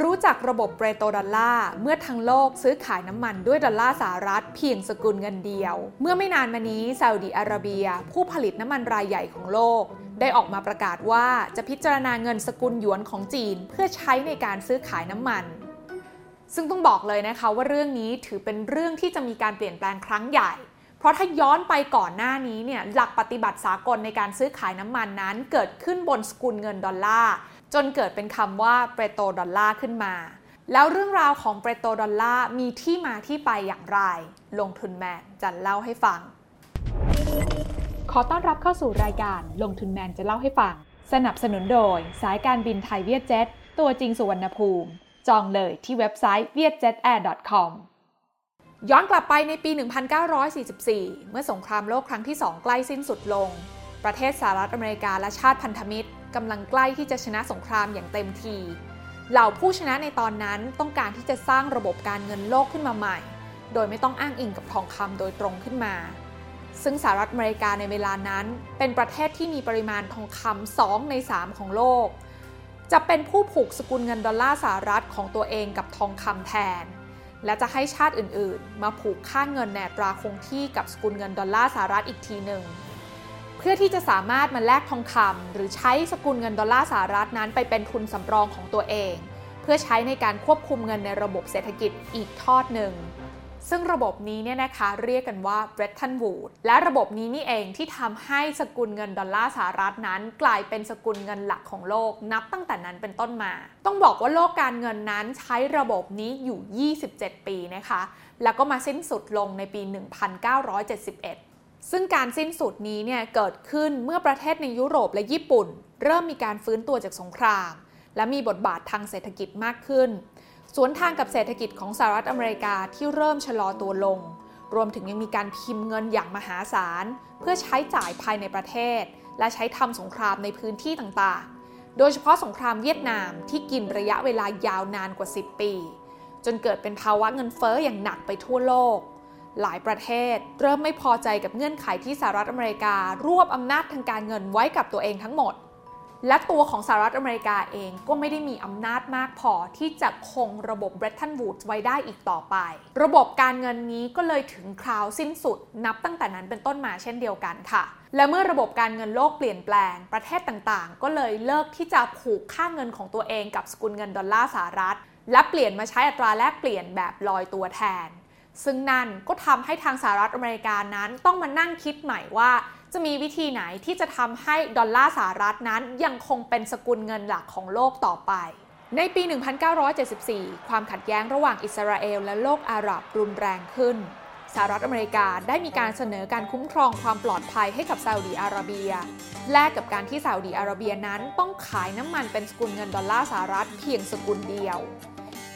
รู้จักระบบเปโตรดอลลาร์เมื่อทั้งโลกซื้อขายน้ำมันด้วยดอลลาร์สหรัฐเพียงสกุลเงินเดียว เมื่อไม่นานมานี้ซาอุดีอาระเบีย ผู้ผลิตน้ำมันรายใหญ่ของโลก ได้ออกมาประกาศว่าจะพิจารณาเงินสกุลหยวนของจีน เพื่อใช้ในการซื้อขายน้ำมัน ซึ่งต้องบอกเลยนะคะว่าเรื่องนี้ถือเป็นเรื่องที่จะมีการเปลี่ยนแปลงครั้งใหญ่ เพราะถ้าย้อนไปก่อนหน้านี้เนี่ยหลักปฏิบัติสากลในการซื้อขายน้ำมันนั้น เกิดขึ้นบนสกุลเงินดอลลาร์จนเกิดเป็นคำว่าเปโตรดอลลาร์ขึ้นมา แล้วเรื่องราวของเปโตรดอลลาร์มีที่มาที่ไปอย่างไร ลงทุนแมนจะเล่าให้ฟัง ขอต้อนรับเข้าสู่รายการลงทุนแมนจะเล่าให้ฟัง สนับสนุนโดย สายการบินไทยเวียดเจ็ตตัวจริงสุวรรณภูมิ จองเลยที่เว็บไซต์ vietjetair.com ย้อนกลับไปในปี 1944 เมื่อสงครามโลกครั้งที่ 2 ใกล้สิ้นสุดลง ประเทศสหรัฐอเมริกาและชาติพันธมิตรกำลังใกล้ที่จะชนะสงครามอย่างเต็มที เหล่าผู้ชนะในตอนนั้นต้องการที่จะสร้างระบบการเงินโลกขึ้นมาใหม่ โดยไม่ต้องอ้างอิงกับทองคำโดยตรงขึ้นมา ซึ่งสหรัฐอเมริกาในเวลานั้น เป็นประเทศที่มีปริมาณทองคำ2ใน 3 ของโลก จะเป็นผู้ผูกสกุลเงินดอลลาร์สหรัฐของตัวเองกับทองคำแทน และจะให้ชาติอื่นๆ มาผูกค่าเงินในอัตราคงที่กับสกุลเงินดอลลาร์สหรัฐอีกทีหนึ่ง เพื่อที่จะสามารถมาแลกทองคำหรือใช้สกุลเงินดอลลาร์สหรัฐนั้นไปเป็นทุนสำรองของตัวเอง เพื่อใช้ในการควบคุมเงินในระบบเศรษฐกิจอีกทอดหนึ่ง ซึ่งระบบนี้เนี่ยนะคะเรียกกันว่า Bretton Woods และระบบนี้นี่เองที่ทำให้สกุลเงินดอลลาร์สหรัฐนั้น กลายเป็นสกุลเงินหลักของโลก นับตั้งแต่นั้นเป็นต้นมา ต้องบอกว่าโลกการเงินนั้นใช้ระบบนี้อยู่ 27 ปีนะคะ แล้วก็มาสิ้นสุดลงในปี 1971ซึ่งการสิ้นสุดนี้เนี่ยเกิดขึ้นเมื่อประเทศในยุโรปและญี่ปุ่น เริ่มมีการฟื้นตัวจากสงคราม และมีบทบาททางเศรษฐกิจมากขึ้น สวนทางกับเศรษฐกิจของสหรัฐอเมริกาที่เริ่มชะลอตัวลง รวมถึงยังมีการพิมพ์เงินอย่างมหาศาล เพื่อใช้จ่ายภายในประเทศ และใช้ทำสงครามในพื้นที่ต่างๆ โดยเฉพาะสงครามเวียดนามที่กินระยะเวลายาวนานกว่า 10 ปี จนเกิดเป็นภาวะเงินเฟ้ออย่างหนักไปทั่วโลก หลายประเทศเริ่มไม่พอใจกับเงื่อนไขที่สหรัฐอเมริการวบอำนาจทางการเงินไว้กับตัวเองทั้งหมด และตัวของสหรัฐอเมริกาเองก็ไม่ได้มีอำนาจมากพอที่จะคงระบบ Bretton Woods ไว้ได้อีกต่อไป ระบบการเงินนี้ก็เลยถึงคราวสิ้นสุด นับตั้งแต่นั้นเป็นต้นมาเช่นเดียวกันค่ะ และเมื่อระบบการเงินโลกเปลี่ยนแปลง ประเทศต่างๆ ก็เลยเลิกที่จะผูกค่าเงินของตัวเองกับสกุลเงินดอลลาร์สหรัฐ และเปลี่ยนมาใช้อัตราแลกเปลี่ยนแบบลอยตัวแทน ซึ่งนั่นก็ทำให้ทางสหรัฐอเมริกานั้นต้องมานั่งคิดใหม่ว่า จะมีวิธีไหนที่จะทำให้ดอลลาร์สหรัฐนั้นยังคงเป็นสกุลเงินหลักของโลกต่อไป ในปี 1974 ความขัดแย้งระหว่างอิสราเอลและโลกอาหรับรุนแรงขึ้นสหรัฐอเมริกาได้มีการเสนอการคุ้มครองความปลอดภัยให้กับซาอุดีอาระเบีย แลกกับการที่ซาอุดีอาระเบียนั้นต้องขายน้ำมันเป็นสกุลเงินดอลลาร์สหรัฐเพียงสกุลเดียว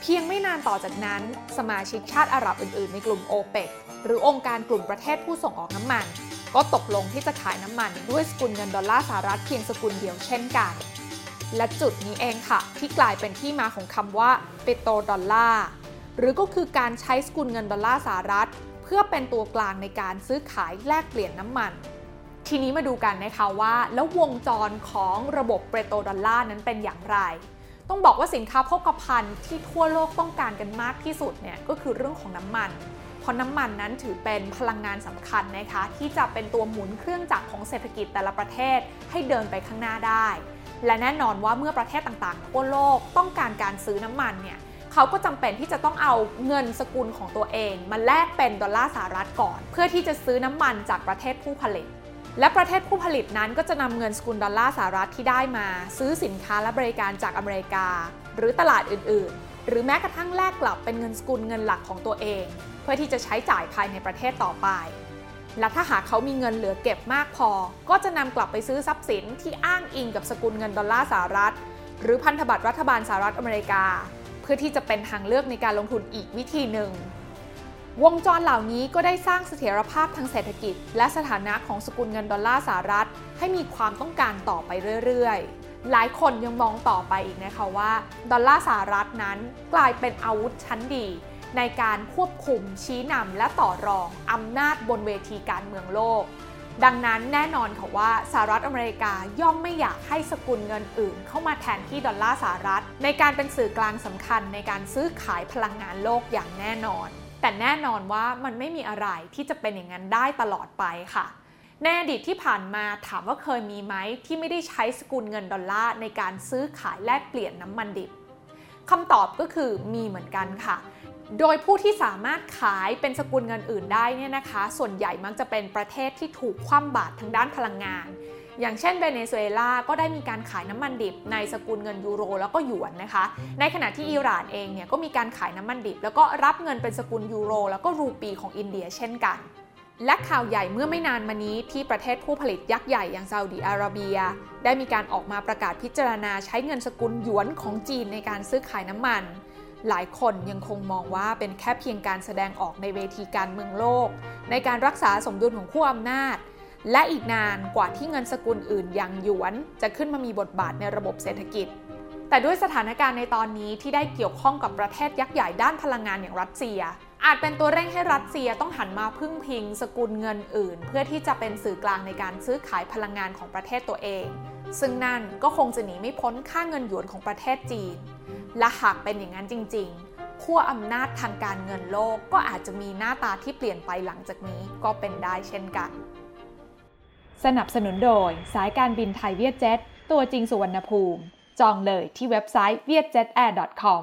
เพียงไม่นานต่อจากนั้น สมาชิกชาติอาหรับอื่นๆ ในกลุ่มโอเปกหรือองค์การกลุ่มประเทศผู้ส่งออกน้ำมัน ก็ตกลงที่จะขายน้ำมันด้วยสกุลเงินดอลลาร์สหรัฐเพียงสกุลเดียวเช่นกัน และจุดนี้เองค่ะ ที่กลายเป็นที่มาของคำว่าเปโตรดอลลาร์หรือก็คือการใช้สกุลเงินดอลลาร์สหรัฐ เพื่อเป็นตัวกลางในการซื้อขายแลกเปลี่ยนน้ำมัน ทีนี้มาดูกันนะคะว่า แล้ววงจรของระบบเปโตรดอลลาร์นั้นเป็นอย่างไร ต้องบอกว่าสินค้าโภคภัณฑ์ที่ทั่วโลกต้องการกันมากที่สุดเนี่ยก็คือเรื่องของน้ำมัน ราะน้ำมันนั้นถือเป็นพลังงานสำคัญนะคะ ที่จะเป็นตัวหมุนเครื่องจักรของเศรษฐกิจแต่ละประเทศให้เดินไปข้างหน้าได้ และแน่นอนว่าเมื่อประเทศต่างๆ ทั่วโลกต้องการการซื้อน้ำมันเนี่ยเขาก็จำเป็นที่จะต้องเอาเงินสกุลของตัวเอง มาแลกเป็นดอลลาร์สหรัฐก่อน เพื่อที่จะซื้อน้ำมันจากประเทศผู้ผลิต และประเทศผู้ผลิตนั้นก็จะนำเงินสกุลดอลลาร์สหรัฐที่ได้มา ซื้อสินค้าและบริการจากอเมริกา หรือตลาดอื่น ๆ หรือแม้กระทั่งแลกกลับเป็นเงินสกุลเงินหลักของตัวเอง พื่อที่จะใช้จ่ายภายในประเทศต่อไป และถ้าหากเขามีเงินเหลือเก็บมากพอ ก็จะนำกลับไปซื้อทรัพย์สินที่อ้างอิงกับสกุลเงินดอลลาร์สหรัฐ หรือพันธบัตรรัฐบาลสหรัฐอเมริกา เพื่อที่จะเป็นทางเลือกในการลงทุนอีกวิธีหนึ่ง วงจรเหล่านี้ก็ได้สร้างเสถียรภาพทางเศรษฐกิจ และสถานะของสกุลเงินดอลลาร์สหรัฐ ให้มีความต้องการต่อไปเรื่อยๆหลายคนยังมองต่อไปอีกนะคะว่า ดอลลาร์สหรัฐนั้นกลายเป็นอาวุธชั้นดี ในการควบคุมชี้นำและต่อรองอำนาจบนเวทีการเมืองโลก ดังนั้นแน่นอนค่ะว่าสหรัฐอเมริกาย่อมไม่อยากให้สกุลเงินอื่น เข้ามาแทนที่ดอลลาร์สหรัฐ ในการเป็นสื่อกลางสำคัญในการซื้อขายพลังงานโลกอย่างแน่นอน แต่แน่นอนว่ามันไม่มีอะไรที่จะเป็นอย่างนั้นได้ตลอดไปค่ะในอดีตที่ผ่านมาถามว่าเคยมีไหมที่ไม่ได้ใช้สกุลเงินดอลลาร์ในการซื้อขายแลกเปลี่ยนน้ำมันดิบคำตอบก็คือมีเหมือนกันค่ะ โดยผู้ที่สามารถขายเป็นสกุลเงินอื่นได้เนี่ยนะคะ ส่วนใหญ่มักจะเป็นประเทศที่ถูกคว่ำบาตรทางด้านพลังงาน อย่างเช่นเวเนซุเอลา ก็ได้มีการขายน้ำมันดิบในสกุลเงินยูโร แล้วก็หยวนนะคะ ในขณะที่อิหร่านเองเนี่ยก็มีการขายน้ำมันดิบ แล้วก็รับเงินเป็นสกุลยูโร แล้วก็รูปีของอินเดียเช่นกันและข่าวใหญ่เมื่อไม่นานมานี้ที่ประเทศผู้ผลิตยักษ์ใหญ่อย่างซาอุดีอาระเบีย ได้มีการออกมาประกาศพิจารณาใช้เงินสกุลหยวนของจีนในการซื้อขายน้ำมัน หลายคนยังคงมองว่าเป็นแค่เพียงการแสดงออกในเวทีการเมืองโลก ในการรักษาสมดุลของขั้วอำนาจ และอีกนานกว่าที่เงินสกุลอื่นอย่างหยวน จะขึ้นมามีบทบาทในระบบเศรษฐกิจ แต่ด้วยสถานการณ์ในตอนนี้ที่ได้เกี่ยวข้องกับประเทศยักษ์ใหญ่ด้านพลังงานอย่างรัสเซีย อาจเป็นตัวเร่งให้รัสเซียต้องหันมาพึ่งพิงสกุลเงินอื่น เพื่อที่จะเป็นสื่อกลางในการซื้อขายพลังงานของประเทศตัวเอง ซึ่งนั่นก็คงจะหนีไม่พ้นค่าเงินหยวนของประเทศจีน และหากเป็นอย่างนั้นจริงๆขั้วอำนาจทางการเงินโลกก็อาจจะมีหน้าตาที่เปลี่ยนไปหลังจากนี้ก็เป็นได้เช่นกัน สนับสนุนโดยสายการบินไทยเวียดเจ็ตตัวจริงสุวรรณภูมิ จองเลยที่เว็บไซต์ vietjetair.com